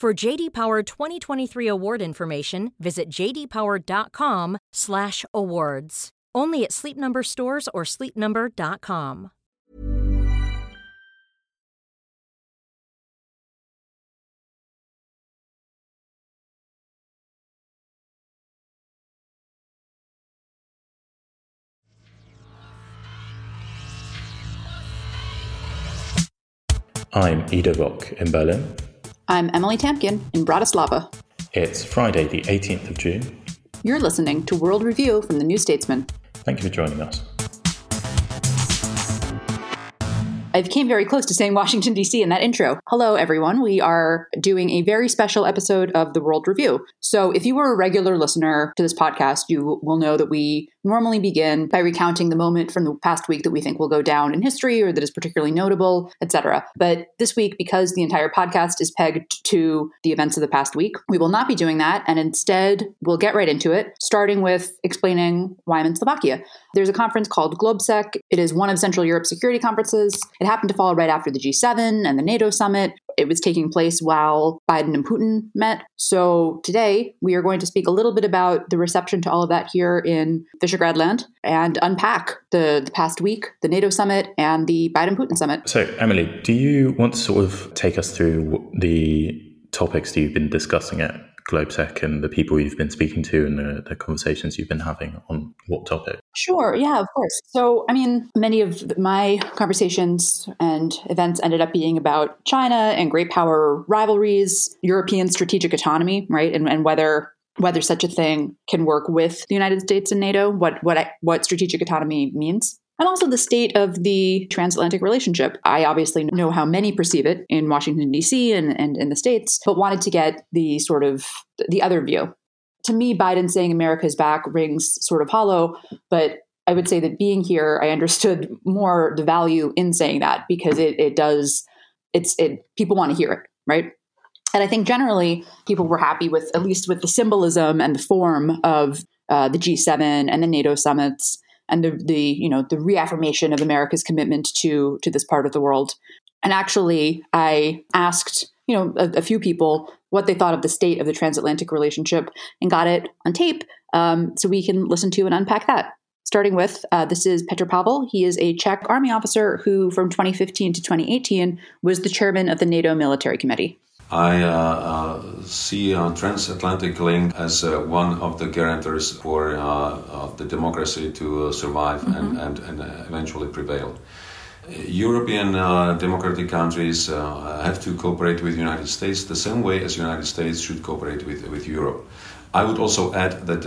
For JD Power 2023 award information, visit jdpower.com/awards. Only at Sleep Number stores or sleepnumber.com. I'm Vock in Berlin. I'm Emily Tamkin in Bratislava. It's Friday, the 18th of June. You're listening to World Review from the New Statesman. Thank you for joining us. I came very close to saying Washington, D.C. in that intro. Hello, everyone. We are doing a very special episode of the World Review. So, if you were a regular listener to this podcast, you will know that we normally begin by recounting the moment from the past week that we think will go down in history or that is particularly notable, etc. But this week, because the entire podcast is pegged to the events of the past week, we will not be doing that. And instead, we'll get right into it, starting with explaining why I'm in Slovakia. There's a conference called GlobSec. It is one of Central Europe's security conferences. It happened to fall right after the G7 and the NATO summit. It was taking place while Biden and Putin met. So today we are going to speak a little bit about the reception to all of that here in Visegrad land and unpack the, the past week, the NATO summit, and the Biden Putin summit. So, Emily, do you want to sort of take us through the topics that you've been discussing at GlobSec and the people you've been speaking to and the, the, conversations you've been having on what topic? Sure, yeah, of course. So, I mean, many of my conversations and events ended up being about China and great power rivalries, European strategic autonomy, right? And, and whether whether such a thing can work with the United States and NATO, what what what strategic autonomy means and also the state of the transatlantic relationship. I obviously know how many perceive it in Washington, D.C. and, and in the States, but wanted to get the sort of the other view. To me, Biden saying America's back rings sort of hollow, but I would say that being here, I understood more the value in saying that because it, it does, it's, it, people want to hear it, right? And I think generally people were happy with, at least with the symbolism and the form of uh, the G7 and the NATO summits and the, the you know the reaffirmation of America's commitment to to this part of the world. And actually, I asked you know a, a few people what they thought of the state of the transatlantic relationship and got it on tape, um, so we can listen to and unpack that. Starting with uh, this is Petr Pavel. He is a Czech army officer who, from 2015 to 2018, was the chairman of the NATO Military Committee. I uh, uh, see a transatlantic link as uh, one of the guarantors for uh, uh, the democracy to uh, survive mm-hmm. and, and, and, eventually prevail. European democratic countries have to cooperate with the United States the same way as the United States should cooperate with, with Europe. I would also add that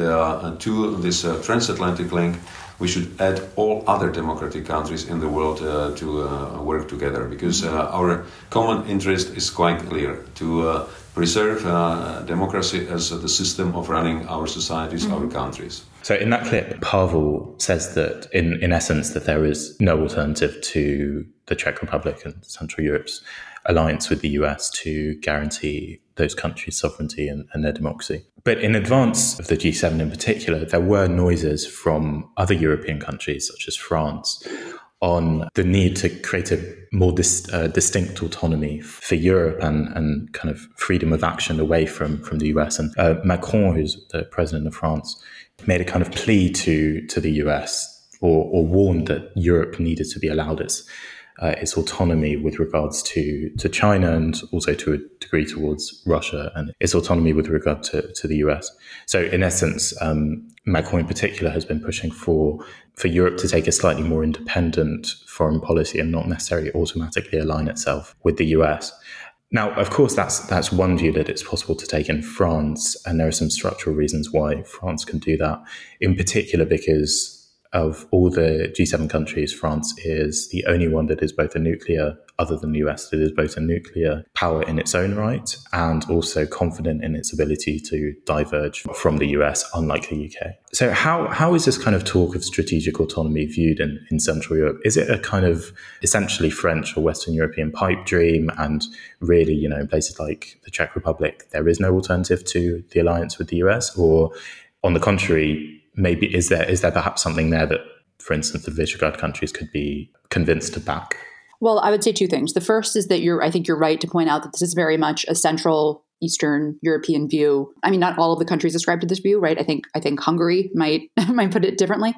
to this transatlantic link, we should add all other democratic countries in the world uh, to uh, work together because uh, our common interest is quite clear to uh, preserve uh, democracy as the system of running our societies, mm-hmm. our countries. So in that clip, Pavel says that in, in essence that there is no alternative to the Czech Republic and Central Europe's alliance with the US to guarantee those countries' sovereignty and, and, their democracy. But in advance of the G7 in particular, there were noises from other European countries, such as France, on the need to create a more dis, uh, distinct autonomy for Europe and, and kind of freedom of action away from, from the US. And uh, Macron, who's the president of France, made a kind of plea to, to the US or, or warned that Europe needed to be allowed its uh, its autonomy with regards to, to China and also to a degree towards Russia and its autonomy with regard to, to the US. So, in essence, um, Macron in particular has been pushing for, for Europe to take a slightly more independent foreign policy and not necessarily automatically align itself with the US. Now, of course, that's that's one view that it's possible to take in France, and there are some structural reasons why France can do that. In particular, because of all the G7 countries, France is the only one that is both a nuclear, other than the US, that is both a nuclear power in its own right and also confident in its ability to diverge from the US, unlike the UK. So, how, how is this kind of talk of strategic autonomy viewed in, in Central Europe? Is it a kind of essentially French or Western European pipe dream? And really, you know, in places like the Czech Republic, there is no alternative to the alliance with the US? Or on the contrary, maybe is there is there perhaps something there that, for instance, the Visegrad countries could be convinced to back? Well, I would say two things. The first is that you're I think you're right to point out that this is very much a central Eastern European view. I mean, not all of the countries ascribe to this view, right? I think I think Hungary might might put it differently.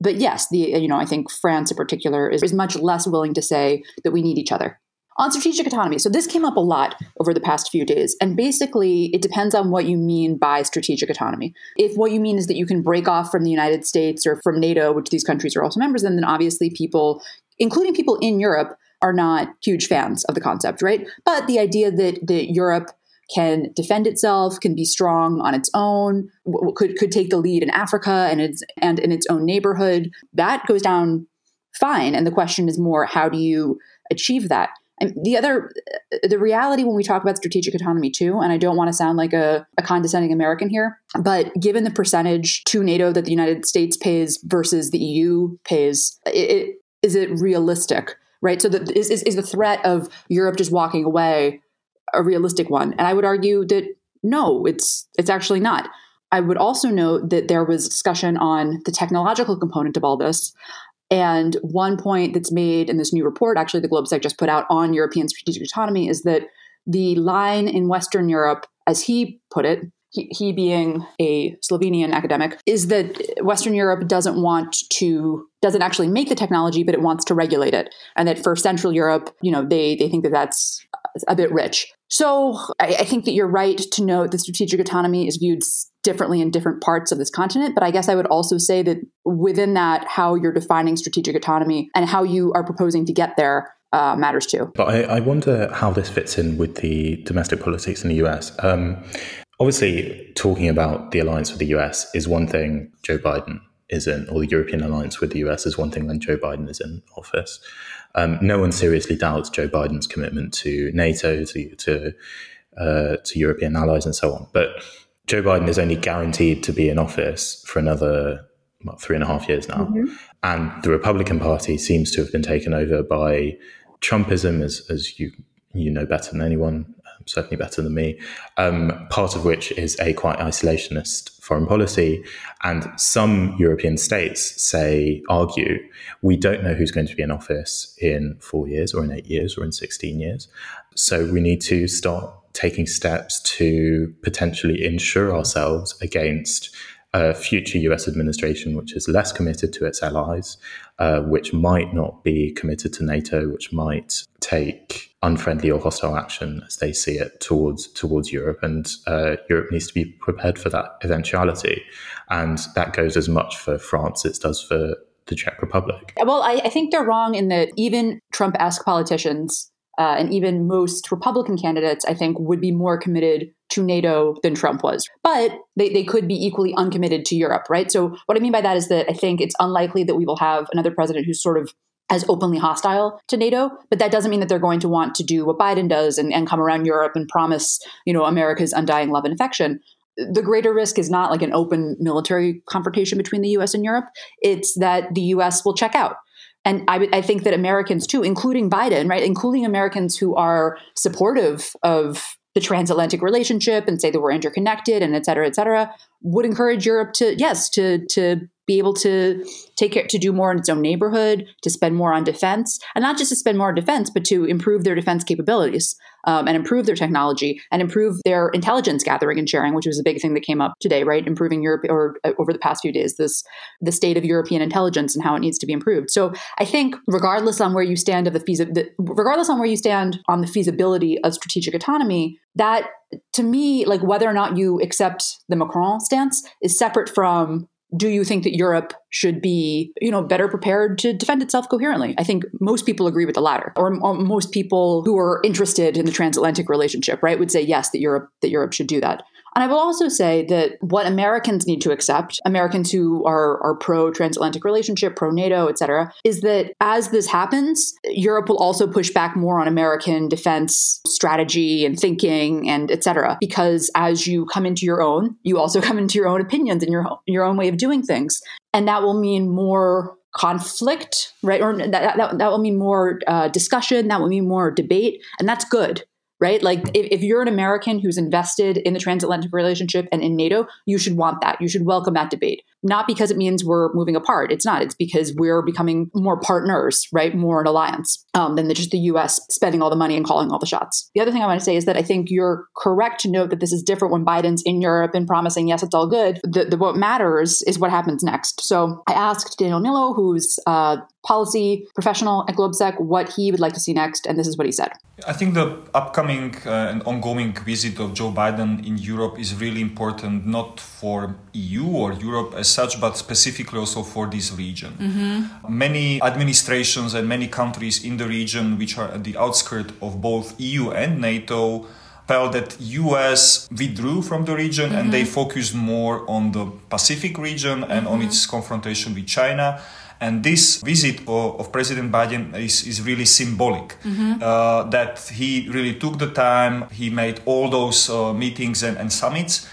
But yes, the you know, I think France in particular is, is much less willing to say that we need each other on strategic autonomy. So this came up a lot over the past few days. And basically, it depends on what you mean by strategic autonomy. If what you mean is that you can break off from the United States or from NATO, which these countries are also members in, then obviously people, including people in Europe, are not huge fans of the concept, right? But the idea that, that Europe can defend itself, can be strong on its own, could could take the lead in Africa and its and in its own neighborhood. That goes down fine. And the question is more, how do you achieve that? And the other, uh, the reality when we talk about strategic autonomy too, and I don't want to sound like a, a condescending American here, but given the percentage to NATO that the United States pays versus the EU pays, it, it, is it realistic? Right. So the, is, is, is the threat of Europe just walking away a realistic one? And I would argue that no, it's it's actually not. I would also note that there was discussion on the technological component of all this. And one point that's made in this new report, actually, the GlobSec just put out on European strategic autonomy, is that the line in Western Europe, as he put it, he, being a Slovenian academic, is that Western Europe doesn't want to, doesn't actually make the technology, but it wants to regulate it. And that for Central Europe, you know, they, they think that that's a bit rich. So I, I think that you're right to note that strategic autonomy is viewed differently in different parts of this continent. But I guess I would also say that within that, how you're defining strategic autonomy and how you are proposing to get there uh, matters too. But I, I, wonder how this fits in with the domestic politics in the US. Um, obviously, talking about the alliance with the US is one thing Joe Biden is in, or the European alliance with the US is one thing when Joe Biden is in office. Um, no one seriously doubts Joe Biden's commitment to NATO, to to, uh, to European allies, and so on. But Joe Biden is only guaranteed to be in office for another what, three and a half years now, mm-hmm. and the Republican Party seems to have been taken over by Trumpism, as as you you know better than anyone, certainly better than me. Um, part of which is a quite isolationist foreign policy. And some European states say, argue, we don't know who's going to be in office in four years or in eight years or in 16 years. So we need to start taking steps to potentially insure ourselves against a future US administration which is less committed to its allies, uh, which might not be committed to NATO, which might take unfriendly or hostile action as they see it towards towards Europe, and uh, Europe needs to be prepared for that eventuality, and that goes as much for France as it does for the Czech Republic. Well, I, I think they're wrong in that even Trump-esque politicians uh, and even most Republican candidates, I think, would be more committed to NATO than Trump was. But they, they could be equally uncommitted to Europe, right? So, what I mean by that is that I think it's unlikely that we will have another president who's sort of as openly hostile to NATO, but that doesn't mean that they're going to want to do what Biden does and, and come around Europe and promise, you know, America's undying love and affection. The greater risk is not like an open military confrontation between the US and Europe. It's that the US will check out. And I, I think that Americans too, including Biden, right, including Americans who are supportive of the transatlantic relationship and say that we're interconnected and et cetera, et cetera, would encourage Europe to, yes, to, to be able to take care, to do more in its own neighborhood, to spend more on defense, and not just to spend more on defense, but to improve their defense capabilities. Um, and improve their technology and improve their intelligence gathering and sharing, which was a big thing that came up today, right? Improving Europe or uh, over the past few days, this the state of European intelligence and how it needs to be improved. So I think regardless on where you stand of the, feasi- the regardless on where you stand on the feasibility of strategic autonomy, that to me, like whether or not you accept the Macron stance is separate from do you think that Europe should be, you know, better prepared to defend itself coherently? I think most people agree with the latter, or, or, most people who are interested in the transatlantic relationship, right, would say yes that Europe that Europe should do that. And I will also say that what Americans need to accept, Americans who are, are pro transatlantic relationship, pro NATO, et cetera, is that as this happens, Europe will also push back more on American defense strategy and thinking and et cetera. Because as you come into your own, you also come into your own opinions and your, your own way of doing things. And that will mean more conflict, right? Or that, that, that will mean more uh, discussion, that will mean more debate. And that's good right? Like if, if, you're an American who's invested in the transatlantic relationship and in NATO, you should want that. You should welcome that debate. Not because it means we're moving apart. It's not. It's because we're becoming more partners, right? More an alliance um, than the, just the U.S. spending all the money and calling all the shots. The other thing I want to say is that I think you're correct to note that this is different when Biden's in Europe and promising, yes, it's all good. The, the what matters is what happens next. So I asked Daniel Milo, who's a policy professional at GlobSec what he would like to see next, and this is what he said. I think the upcoming uh, and ongoing visit of Joe Biden in Europe is really important, not for EU or Europe as such, but specifically also for this region. Mm-hmm. Many administrations and many countries in the region, which are at the outskirts of both EU and NATO, felt that US withdrew from the region mm-hmm. and they focused more on the Pacific region and mm-hmm. on its confrontation with China and this visit of, of President Biden is, is really symbolic mm-hmm. uh, that he really took the time, he made all those uh, meetings and, and summits.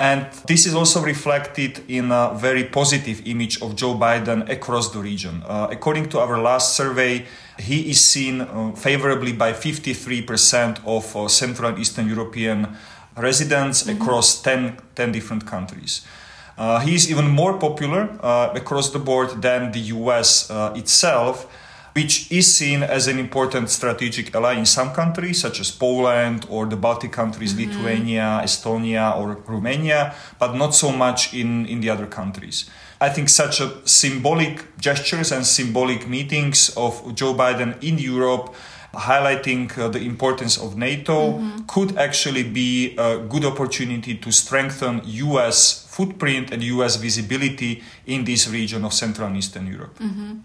And this is also reflected in a very positive image of Joe Biden across the region. Uh, according to our last survey, he is seen uh, favorably by 53% of uh, Central and Eastern European residents mm-hmm. across 10, 10 different countries. Uh, he is even more popular uh, across the board than the US uh, itself, which is seen as an important strategic ally in some countries, such as Poland or the Baltic countries, mm-hmm. Lithuania, Estonia, or Romania, but not so much in, in the other countries. I think such a symbolic gestures and symbolic meetings of Joe Biden in Europe highlighting uh, the importance of NATO mm-hmm. could actually be a good opportunity to strengthen US footprint and US visibility in this region of Central and Eastern Europe. Mm-hmm.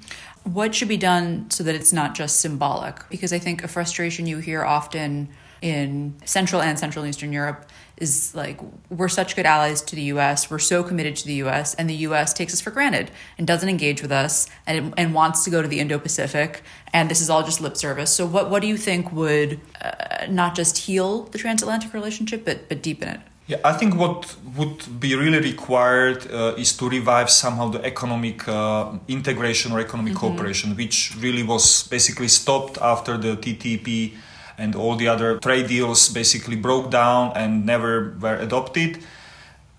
What should be done so that it's not just symbolic? Because I think a frustration you hear often in Central and Central Eastern Europe is like we're such good allies to the US, we're so committed to the US, and the US takes us for granted and doesn't engage with us and, and wants to go to the Indo Pacific, and this is all just lip service. So, what, what do you think would uh, not just heal the transatlantic relationship, but, but deepen it? Yeah, I think what would be really required uh, is to revive somehow the economic uh, integration or economic mm-hmm. cooperation, which really was basically stopped after the TTP and all the other trade deals basically broke down and never were adopted.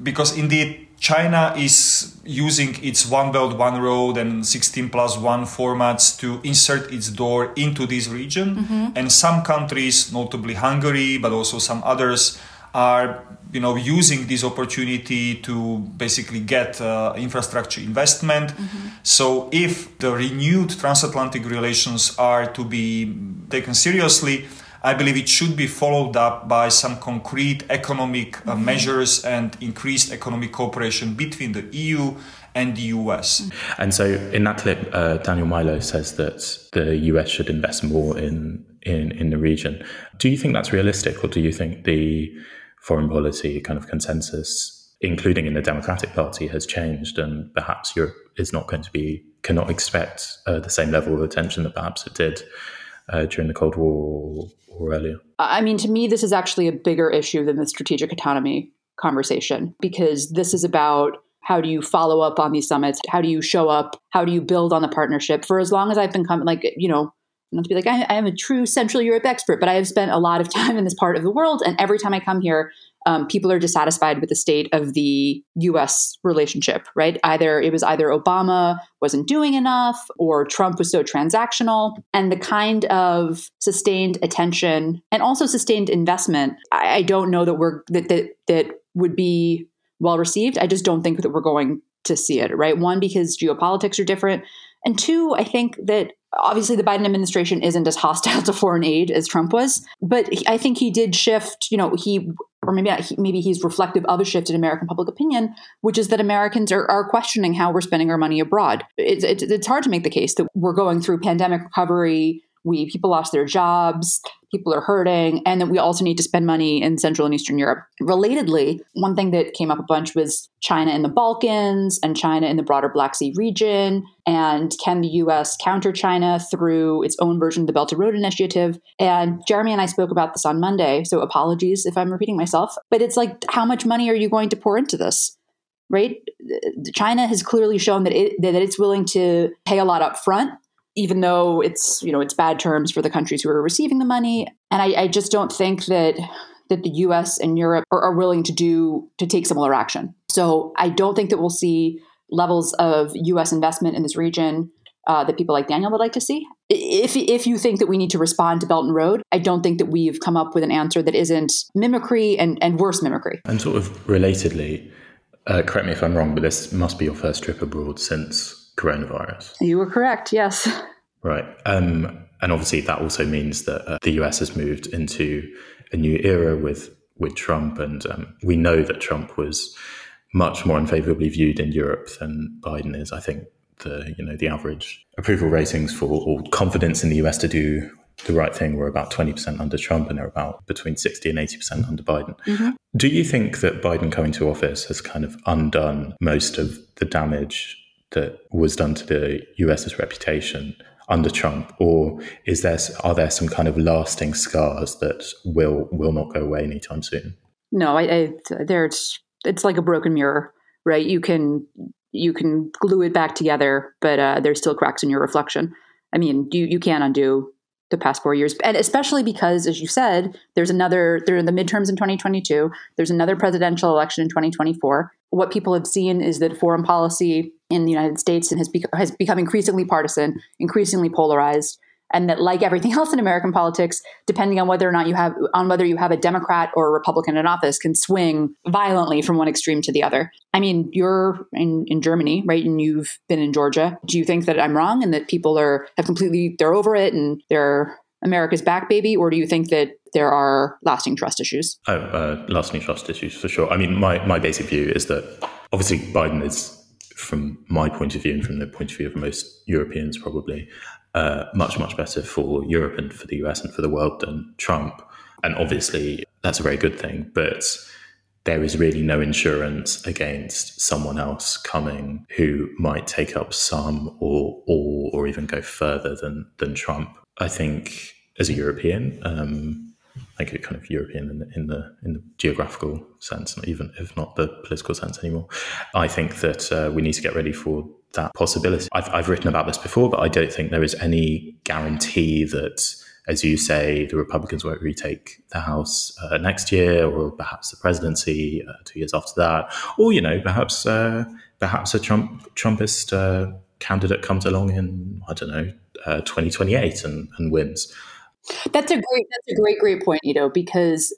Because indeed, China is using its One Belt, One Road and 16 plus 1 formats to insert its door into this region. Mm-hmm. And some countries, notably Hungary, but also some others, are you know using this opportunity to basically get uh, infrastructure investment mm-hmm. so if the renewed transatlantic relations are to be taken seriously I believe it should be followed up by some concrete economic uh, mm-hmm. measures and increased economic cooperation between the EU and the US. And so, in that clip, uh, Daniel Milo says that the US should invest more in, in, in the region. Do you think that's realistic, or do you think the foreign policy kind of consensus, including in the Democratic Party, has changed, and perhaps Europe is not going to be cannot expect uh, the same level of attention that perhaps it did uh, during the Cold War or earlier? I mean, to me, this is actually a bigger issue than the strategic autonomy conversation because this is about how do you follow up on these summits? How do you show up? How do you build on the partnership? For as long as I've been coming, like, you know, not to be like, I, I am a true Central Europe expert, but I have spent a lot of time in this part of the world. And every time I come here, um, people are dissatisfied with the state of the U.S. relationship. Right? Either it was either Obama wasn't doing enough, or Trump was so transactional, and the kind of sustained attention and also sustained investment. I, I don't know that we're that that that would be well received. I just don't think that we're going to see it. Right? One because geopolitics are different. And two, I think that obviously the Biden administration isn't as hostile to foreign aid as Trump was, but I think he did shift, you know, he or maybe not, maybe he's reflective of a shift in American public opinion, which is that Americans are, are questioning how we're spending our money abroad. It's, it's, it's hard to make the case that we're going through pandemic recovery, we people lost their jobs, people are hurting, and that we also need to spend money in Central and Eastern Europe. Relatedly, one thing that came up a bunch was China in the Balkans and China in the broader Black Sea region. And can the US counter China through its own version of the Belt and Road Initiative? And Jeremy and I spoke about this on Monday, so apologies if I'm repeating myself. But it's like, how much money are you going to pour into this? right? China has clearly shown that it that it's willing to pay a lot up front even though it's you know it's bad terms for the countries who are receiving the money. And i, I just don't think that that the us and europe are, are, willing to do to take similar action. So i don't think that we'll see levels of us investment in this region uh, that people like daniel would like to see. If, if you think that we need to respond to belt and road i don't think that we've come up with an answer that isn't mimicry and, and worse mimicry. And sort of relatedly uh, correct me if i'm wrong but this must be your first trip abroad since coronavirus. You were correct, yes. Right. Um, and obviously, that also means that uh, the US has moved into a new era with, with Trump. And um, we know that Trump was much more unfavorably viewed in Europe than Biden is. I think the you know the average approval ratings for or confidence in the US to do the right thing were about 20% under Trump and they're about between 60 and 80% under Biden. Mm-hmm. Do you think that Biden coming to office has kind of undone most of the damage that was done to the US's reputation under Trump, or is there are there some kind of lasting scars that will will not go away anytime soon? No, I, I there's it's like a broken mirror, right? You can you can glue it back together, but uh, there's still cracks in your reflection. I mean, you you can't undo the past four years, and especially because, as you said, there's another there are the midterms in 2022. There's another presidential election in 2024. What people have seen is that foreign policy in the United States and has, bec- has become increasingly partisan, increasingly polarized, and that like everything else in American politics, depending on whether or not you have on whether you have a Democrat or a Republican in office, can swing violently from one extreme to the other. I mean, you're in, in Germany, right? And you've been in Georgia. Do you think that I'm wrong and that people are have completely they're over it and they're America's back baby, or do you think that there are lasting trust issues? Oh, uh, lasting trust issues for sure. I mean, my my basic view is that obviously Biden is from my point of view and from the point of view of most Europeans, probably uh, much, much better for Europe and for the US and for the world than Trump. And obviously, that's a very good thing. But there is really no insurance against someone else coming who might take up some or all or even go further than than Trump. I think as a European, um, like a kind of European in the, in the in the geographical sense, even if not the political sense anymore. I think that uh, we need to get ready for that possibility. I've, I've written about this before, but I don't think there is any guarantee that, as you say, the Republicans won't retake the House uh, next year, or perhaps the presidency uh, two years after that, or you know, perhaps uh, perhaps a Trump Trumpist uh, candidate comes along in I don't know. Uh, 2028 and, and wins. That's a great that's a great great point, Ido, because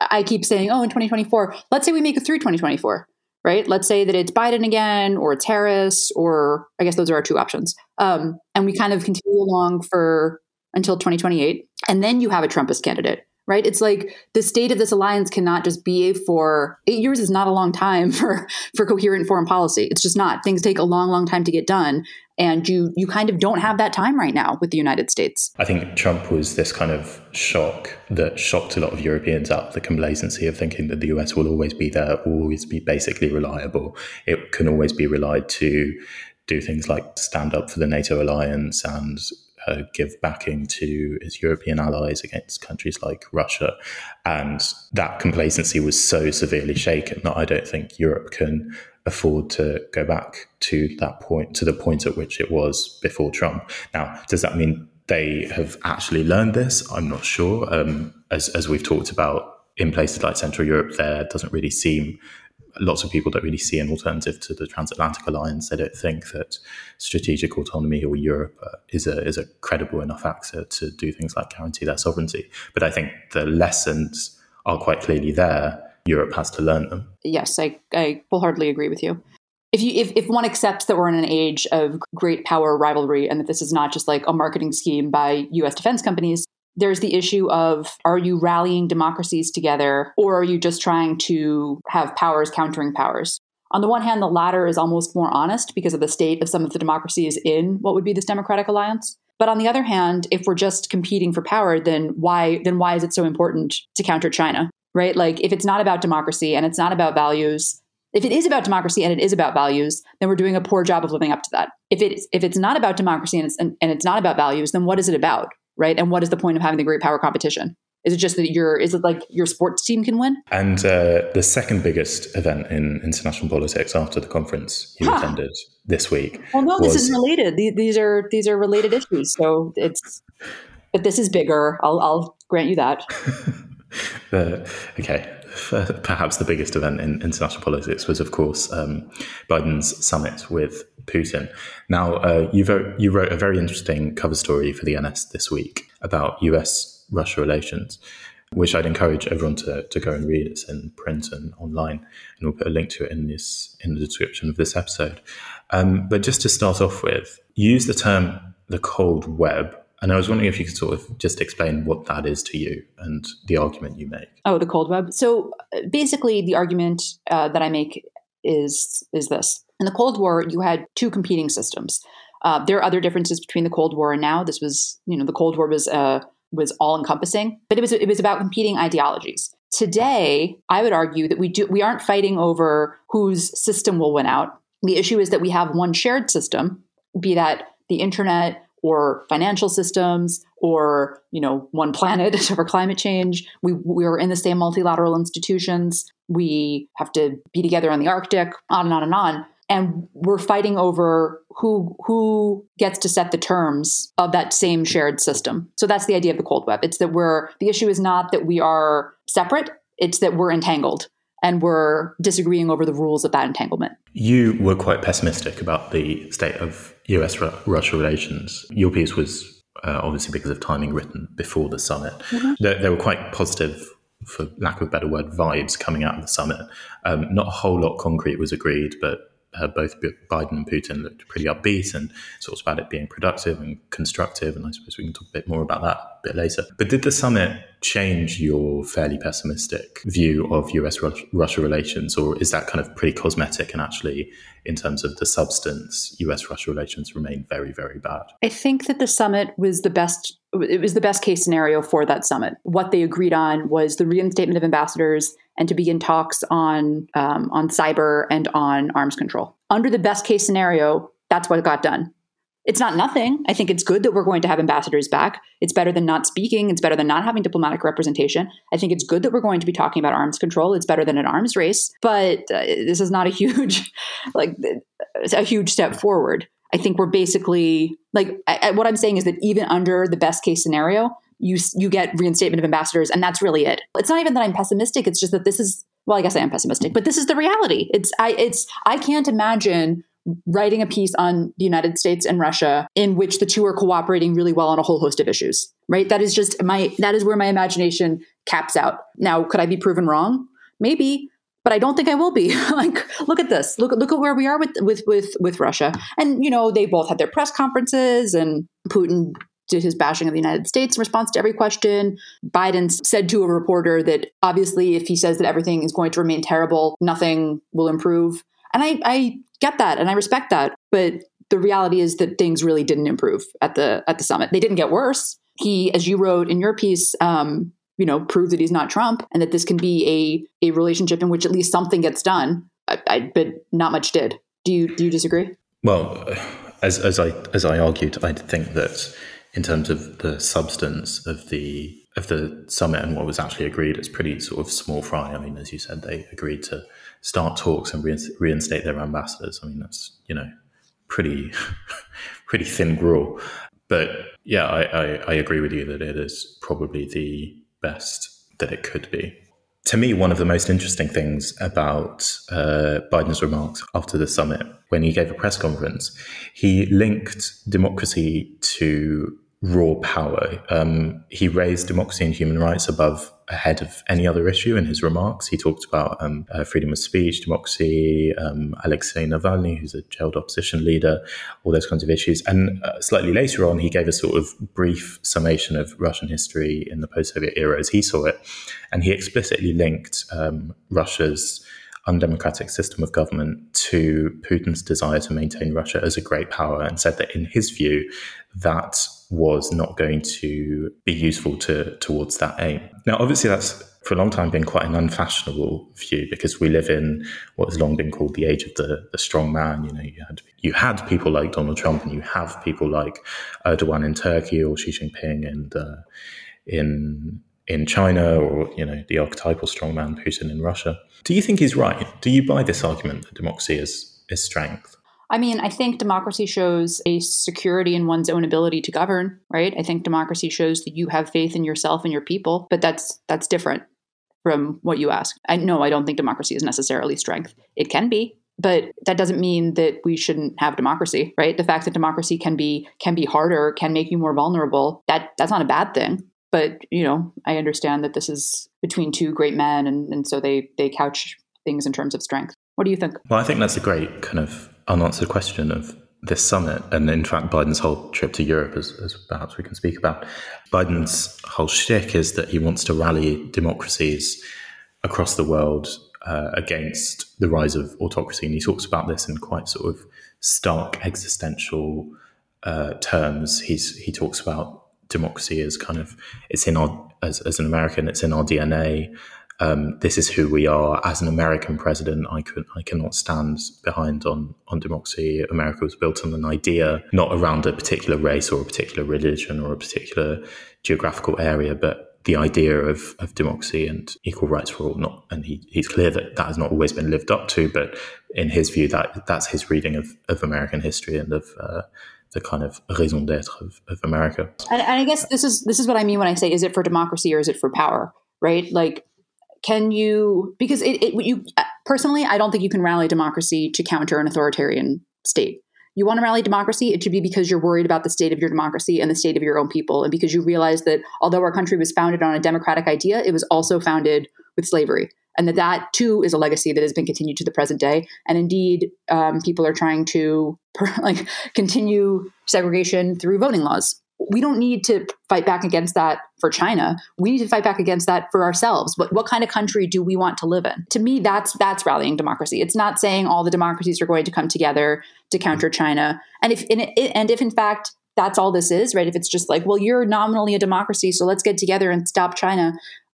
I keep saying, "Oh, in 2024, let's say we make it through 2024." Right? Let's say that it's Biden again, or it's Harris, or I guess those are our two options. Um, and we kind of continue along for until 2028, and then you have a Trumpist candidate right? It's like the state of this alliance cannot just be for eight years is not a long time for for coherent foreign policy. It's just not. Things take a long, long time to get done, and you you kind of don't have that time right now with the United States. I think Trump was this kind of shock that shocked a lot of Europeans up the complacency of thinking that the US will always be there, always be basically reliable. It can always be relied to do things like stand up for the NATO alliance and uh, give backing to its European allies against countries like Russia. And that complacency was so severely shaken that I don't think Europe can afford to go back to that point, to the point at which it was before Trump. Now, does that mean they have actually learned this? I'm not sure. Um, as, as we've talked about in places like Central Europe, there doesn't really seem lots of people don't really see an alternative to the transatlantic alliance. They don't think that strategic autonomy or Europe uh, is a is a credible enough actor to do things like guarantee their sovereignty. But I think the lessons are quite clearly there. Europe has to learn them. Yes, I, I wholeheartedly agree with you. If you if, if one accepts that we're in an age of great power rivalry and that this is not just like a marketing scheme by US defense companies, there's the issue of are you rallying democracies together or are you just trying to have powers countering powers? On the one hand, the latter is almost more honest because of the state of some of the democracies in what would be this democratic alliance. But on the other hand, if we're just competing for power, then why then why is it so important to counter China? Right? Like if it's not about democracy and it's not about values, if it is about democracy and it is about values, then we're doing a poor job of living up to that. If it's if it's not about democracy and it's and, and it's not about values, then what is it about? Right? And what is the point of having the great power competition? Is it just that your is it like your sports team can win? And uh, the second biggest event in international politics after the conference you huh. attended this week. Well, no, was... this is related. These are these are related issues. So it's, but this is bigger. I'll I'll grant you that. the, okay, perhaps the biggest event in international politics was, of course, um, Biden's summit with Putin. Now, uh, you, wrote, you wrote a very interesting cover story for the NS this week about US Russia relations, which I'd encourage everyone to, to go and read. It's in print and online, and we'll put a link to it in, this, in the description of this episode. Um, but just to start off with, use the term the cold web and I was wondering if you could sort of just explain what that is to you and the argument you make. Oh, the cold web. So basically, the argument uh, that I make is is this: in the Cold War, you had two competing systems. Uh, there are other differences between the Cold War and now. This was, you know, the Cold War was uh, was all encompassing, but it was it was about competing ideologies. Today, I would argue that we do we aren't fighting over whose system will win out. The issue is that we have one shared system, be that the internet or financial systems or you know one planet for climate change. We we're in the same multilateral institutions. We have to be together on the arctic on and on and on. And we're fighting over who who gets to set the terms of that same shared system. So that's the idea of the cold web. It's that we're the issue is not that we are separate. It's that we're entangled and we're disagreeing over the rules of that entanglement. You were quite pessimistic about the state of US Russia relations. Your piece was uh, obviously because of timing written before the summit. Mm-hmm. There, there, were quite positive, for lack of a better word, vibes coming out of the summit. Um, not a whole lot concrete was agreed, but uh, both Biden and Putin looked pretty upbeat and talked about it being productive and constructive. And I suppose we can talk a bit more about that a bit later. But did the summit change your fairly pessimistic view of US Russia relations, or is that kind of pretty cosmetic and actually, in terms of the substance, US Russia relations remain very, very bad? I think that the summit was the best. It was the best case scenario for that summit. What they agreed on was the reinstatement of ambassadors and to begin talks on um, on cyber and on arms control. Under the best case scenario, that's what got done. It's not nothing. I think it's good that we're going to have ambassadors back. It's better than not speaking. It's better than not having diplomatic representation. I think it's good that we're going to be talking about arms control. It's better than an arms race. But uh, this is not a huge, like, a huge step forward. I think we're basically like I, I, what I'm saying is that even under the best case scenario, you you get reinstatement of ambassadors, and that's really it. It's not even that I'm pessimistic. It's just that this is well, I guess I am pessimistic, but this is the reality. It's I it's I can't imagine writing a piece on the United States and Russia in which the two are cooperating really well on a whole host of issues. Right? That is just my that is where my imagination caps out. Now, could I be proven wrong? Maybe, but I don't think I will be. like, look at this. Look look at where we are with with with with Russia. And you know, they both had their press conferences, and Putin did his bashing of the United States in response to every question. Biden said to a reporter that obviously, if he says that everything is going to remain terrible, nothing will improve. And I, I get that and I respect that. But the reality is that things really didn't improve at the at the summit. They didn't get worse. He, as you wrote in your piece, um, you know, proved that he's not Trump and that this can be a a relationship in which at least something gets done. I, I, but not much did. Do you do you disagree? Well, as as I as I argued, I think that in terms of the substance of the of the summit and what was actually agreed, it's pretty sort of small fry. I mean, as you said, they agreed to start talks and reinstate their ambassadors. I mean, that's you know pretty pretty thin gruel. But yeah, I, I, I agree with you that it is probably the best that it could be. To me, one of the most interesting things about uh, Biden's remarks after the summit, when he gave a press conference, he linked democracy to raw power. Um, he raised democracy and human rights above ahead of any other issue in his remarks. He talked about um, uh, freedom of speech, democracy, um, Alexei Navalny, who's a jailed opposition leader, all those kinds of issues. And uh, slightly later on, he gave a sort of brief summation of Russian history in the post-Soviet era as he saw it, and he explicitly linked um, Russia's undemocratic system of government to Putin's desire to maintain Russia as a great power and said that in his view, that was not going to be useful to towards that aim. Now, obviously, that's for a long time been quite an unfashionable view because we live in what has long been called the age of the, the strong man. You know, you had you had people like Donald Trump, and you have people like Erdogan in Turkey or Xi Jinping and uh, in in China, or you know, the archetypal strongman Putin in Russia. Do you think he's right? Do you buy this argument that democracy is is strength? I mean, I think democracy shows a security in one's own ability to govern, right? I think democracy shows that you have faith in yourself and your people, but that's that's different from what you ask. I no, I don't think democracy is necessarily strength. It can be, but that doesn't mean that we shouldn't have democracy, right? The fact that democracy can be can be harder, can make you more vulnerable, that that's not a bad thing. But, you know, I understand that this is between two great men and, and so they they couch things in terms of strength. What do you think? Well, I think that's a great kind of unanswered question of this summit, and in fact, Biden's whole trip to Europe, as, as perhaps we can speak about. Biden's whole shtick is that he wants to rally democracies across the world uh, against the rise of autocracy, and he talks about this in quite sort of stark existential uh, terms. He's he talks about democracy as kind of it's in our as, as an American, it's in our DNA um, this is who we are as an American president. I could I cannot stand behind on on democracy. America was built on an idea, not around a particular race or a particular religion or a particular geographical area, but the idea of, of democracy and equal rights for all. Not, and he, he's clear that that has not always been lived up to, but in his view, that that's his reading of, of American history and of uh, the kind of raison d'être of, of America. And, and I guess this is this is what I mean when I say, is it for democracy or is it for power? Right? Like can you because it, it you personally i don't think you can rally democracy to counter an authoritarian state. You want to rally democracy it should be because you're worried about the state of your democracy and the state of your own people and because you realize that although our country was founded on a democratic idea it was also founded with slavery and that that too is a legacy that has been continued to the present day and indeed um, people are trying to like continue segregation through voting laws we don't need to fight back against that for China. We need to fight back against that for ourselves. What what kind of country do we want to live in? To me, that's that's rallying democracy. It's not saying all the democracies are going to come together to counter China. And if in, and if in fact that's all this is, right? If it's just like, well, you're nominally a democracy, so let's get together and stop China,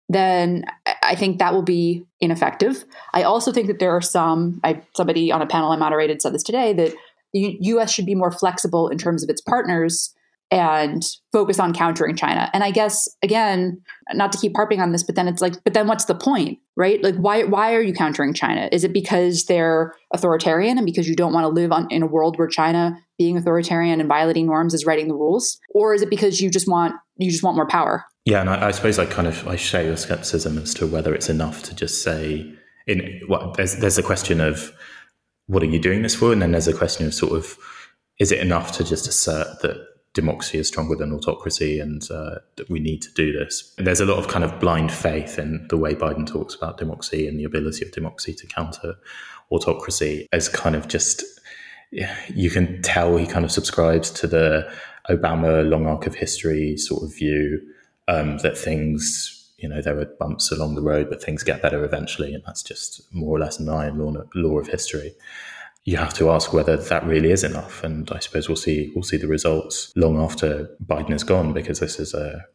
then I think that will be ineffective. I also think that there are some. I somebody on a panel I moderated said this today that the U.S. should be more flexible in terms of its partners and focus on countering China. And I guess again, not to keep harping on this, but then it's like, but then what's the point, right? Like, why why are you countering China? Is it because they're authoritarian and because you don't want to live on, in a world where China being authoritarian and violating norms is writing the rules, or is it because you just want you just want more power? Yeah, and I, I suppose I kind of I share your skepticism as to whether it's enough to just say in what there's there's a question of what are you doing this for, and then there's a question of sort of is it enough to just assert that democracy is stronger than autocracy and uh, that we need to do this. There's a lot of kind of blind faith in the way Biden talks about democracy and the ability of democracy to counter autocracy as kind of just, you can tell he kind of subscribes to the Obama long arc of history sort of view um, that things, you know, there are bumps along the road, but things get better eventually. And that's just more or less an iron law, law of history you have to ask whether that really is enough. And I suppose we'll see we'll see the results long after Biden is gone, because this is a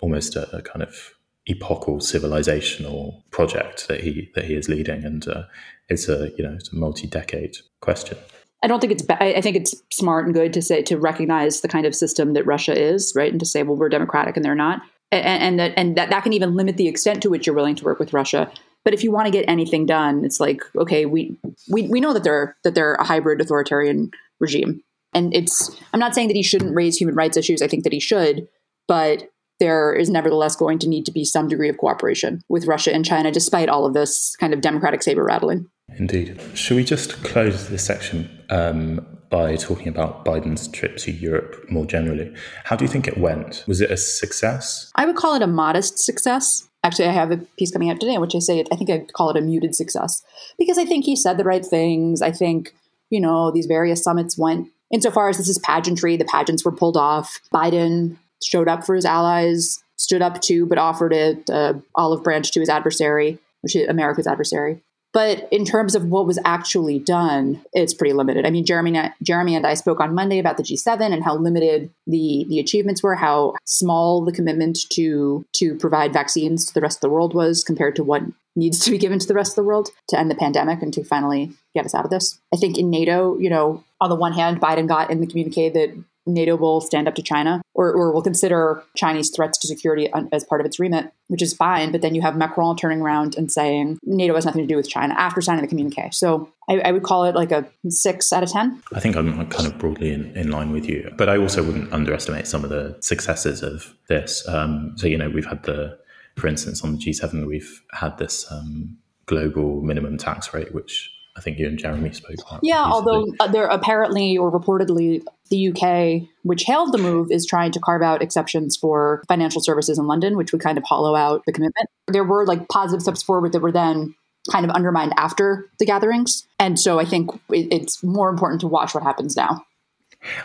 almost a, a kind of epochal civilizational project that he that he is leading, and uh, it's a you know it's a multi-decade question. I don't think it's. I think it's smart and good to say to recognize the kind of system that Russia is, right, and to say, well, we're democratic and they're not, and, and that and that that can even limit the extent to which you're willing to work with Russia. But if you want to get anything done, it's like okay, we we we know that they're that they're a hybrid authoritarian regime, and it's. I'm not saying that he shouldn't raise human rights issues. I think that he should, but there is nevertheless going to need to be some degree of cooperation with Russia and China, despite all of this kind of democratic saber rattling. Indeed. Should we just close this section um, by talking about Biden's trip to Europe more generally? How do you think it went? Was it a success? I would call it a modest success. Actually, I have a piece coming out today in which I say I think I'd call it a muted success because I think he said the right things. I think, you know, these various summits went insofar as this is pageantry, the pageants were pulled off. Biden showed up for his allies, stood up to, but offered it uh, olive branch to his adversary, which is America's adversary. But in terms of what was actually done, it's pretty limited. I mean, Jeremy, Jeremy and I spoke on Monday about the G7 and how limited the the achievements were, how small the commitment to to provide vaccines to the rest of the world was compared to what needs to be given to the rest of the world to end the pandemic and to finally get us out of this. I think in NATO, you know, on the one hand, Biden got in the communique that NATO will stand up to China or, or will consider Chinese threats to security as part of its remit, which is fine. But then you have Macron turning around and saying NATO has nothing to do with China after signing the communique. So I, I would call it like a six out of 10. I think I'm kind of broadly in, in line with you, but I also wouldn't underestimate some of the successes of this. Um, so, you know, we've had the, for instance, on the G7, we've had this um, global minimum tax rate, which I think you and Jeremy spoke about. Yeah, although uh, there apparently or reportedly the UK, which hailed the move, is trying to carve out exceptions for financial services in London, which would kind of hollow out the commitment. There were like positive steps forward that were then kind of undermined after the gatherings. And so I think it's more important to watch what happens now.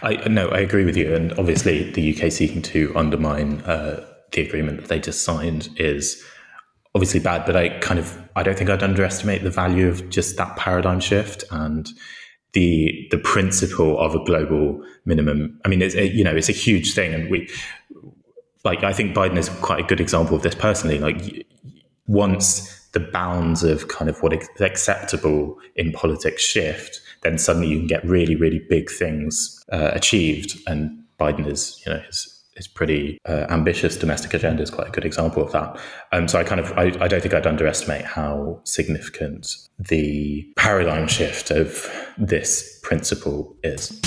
I no, I agree with you. And obviously, the UK seeking to undermine uh, the agreement that they just signed is obviously bad, but I kind of I don't think I'd underestimate the value of just that paradigm shift and the the principle of a global minimum. I mean, it's a, you know it's a huge thing, and we like I think Biden is quite a good example of this personally. Like once the bounds of kind of what is acceptable in politics shift, then suddenly you can get really really big things uh, achieved, and Biden is you know his is pretty uh, ambitious domestic agenda is quite a good example of that. Um, so I kind of I, I, don't think I'd underestimate how significant the paradigm shift of this principle is.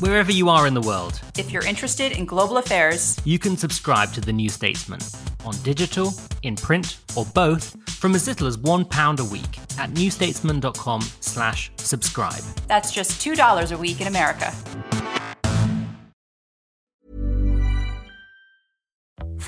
Wherever you are in the world, if you're interested in global affairs, you can subscribe to the New Statesman on digital, in print, or both from as little as one pound a week at newstatesman.com slash subscribe. That's just two dollars a week in America.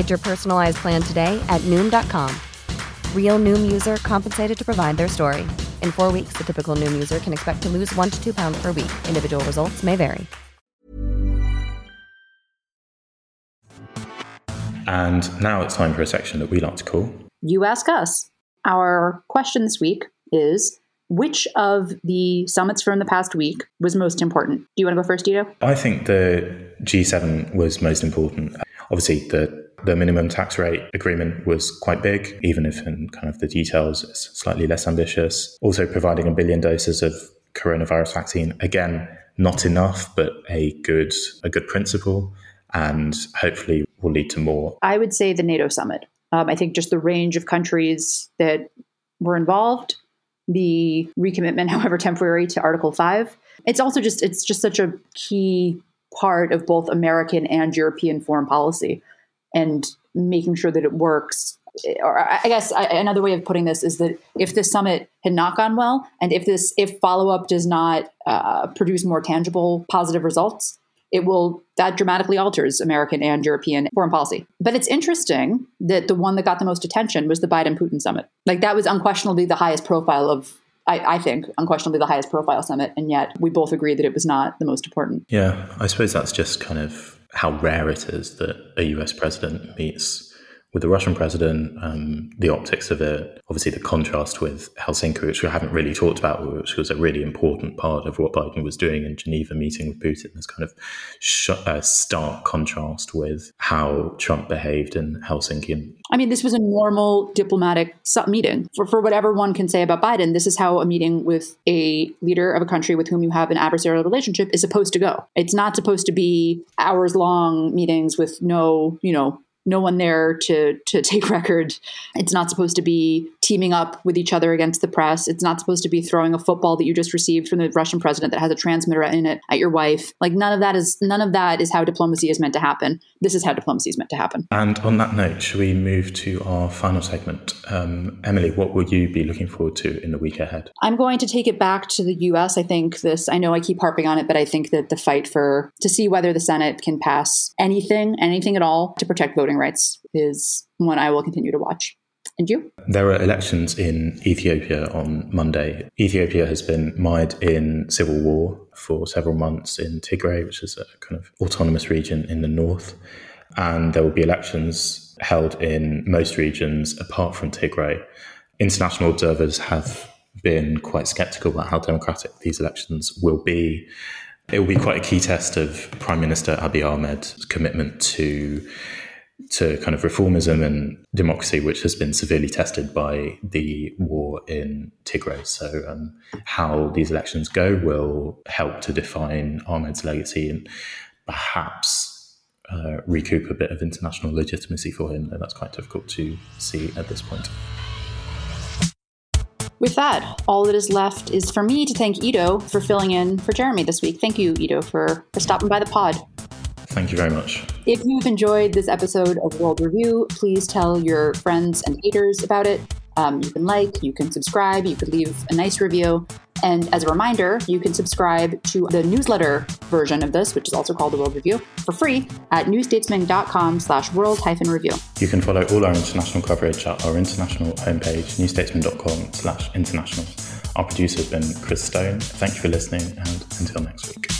Get your personalized plan today at noom.com. Real noom user compensated to provide their story. In four weeks, the typical noom user can expect to lose one to two pounds per week. Individual results may vary. And now it's time for a section that we like to call You Ask Us. Our question this week is which of the summits from the past week was most important? Do you want to go first, Dito? I think the G7 was most important. Obviously, the the minimum tax rate agreement was quite big, even if in kind of the details it's slightly less ambitious. Also, providing a billion doses of coronavirus vaccine again, not enough, but a good a good principle, and hopefully will lead to more. I would say the NATO summit Um, I think just the range of countries that were involved, the recommitment, however temporary, to Article Five. It's also just it's just such a key part of both American and European foreign policy, and making sure that it works. Or I guess another way of putting this is that if this summit had not gone well, and if this if follow up does not uh, produce more tangible positive results, it will that dramatically alters American and European foreign policy. But it's interesting that the one that got the most attention was the Biden Putin summit. Like that was unquestionably the highest profile of I, I, think unquestionably the highest profile summit, and yet we both agree that it was not the most important. Yeah, I suppose that's just kind of how rare it is that a US president meets with the Russian president, um, the optics of it, obviously the contrast with Helsinki, which we haven't really talked about, which was a really important part of what Biden was doing in Geneva, meeting with Putin, this kind of sh- uh, stark contrast with how Trump behaved in Helsinki. I mean, this was a normal diplomatic meeting. For, for whatever one can say about Biden, this is how a meeting with a leader of a country with whom you have an adversarial relationship is supposed to go. It's not supposed to be hours long meetings with no, you know, no one there to to take record. It's not supposed to be teaming up with each other against the press. It's not supposed to be throwing a football that you just received from the Russian president that has a transmitter in it at your wife. Like none of that is none of that is how diplomacy is meant to happen. This is how diplomacy is meant to happen. And on that note, should we move to our final segment? Um, Emily, what will you be looking forward to in the week ahead? I'm going to take it back to the U.S. I think this. I know I keep harping on it, but I think that the fight for to see whether the Senate can pass anything, anything at all, to protect voting rights is one I will continue to watch. And you? There are elections in Ethiopia on Monday. Ethiopia has been mired in civil war for several months in Tigray, which is a kind of autonomous region in the north. And there will be elections held in most regions apart from Tigray. International observers have been quite skeptical about how democratic these elections will be. It will be quite a key test of Prime Minister Abiy Ahmed's commitment to to kind of reformism and democracy, which has been severely tested by the war in Tigray. So, um, how these elections go will help to define Ahmed's legacy and perhaps uh, recoup a bit of international legitimacy for him. And that's quite difficult to see at this point. With that, all that is left is for me to thank Ido for filling in for Jeremy this week. Thank you, Ido, for, for stopping by the pod. Thank you very much. If you've enjoyed this episode of World Review, please tell your friends and haters about it. Um, you can like, you can subscribe, you could leave a nice review. And as a reminder, you can subscribe to the newsletter version of this, which is also called the World Review, for free at newstatesman.com slash world hyphen review. You can follow all our international coverage at our international homepage, newstatesman.com slash international. Our producer has been Chris Stone. Thank you for listening, and until next week.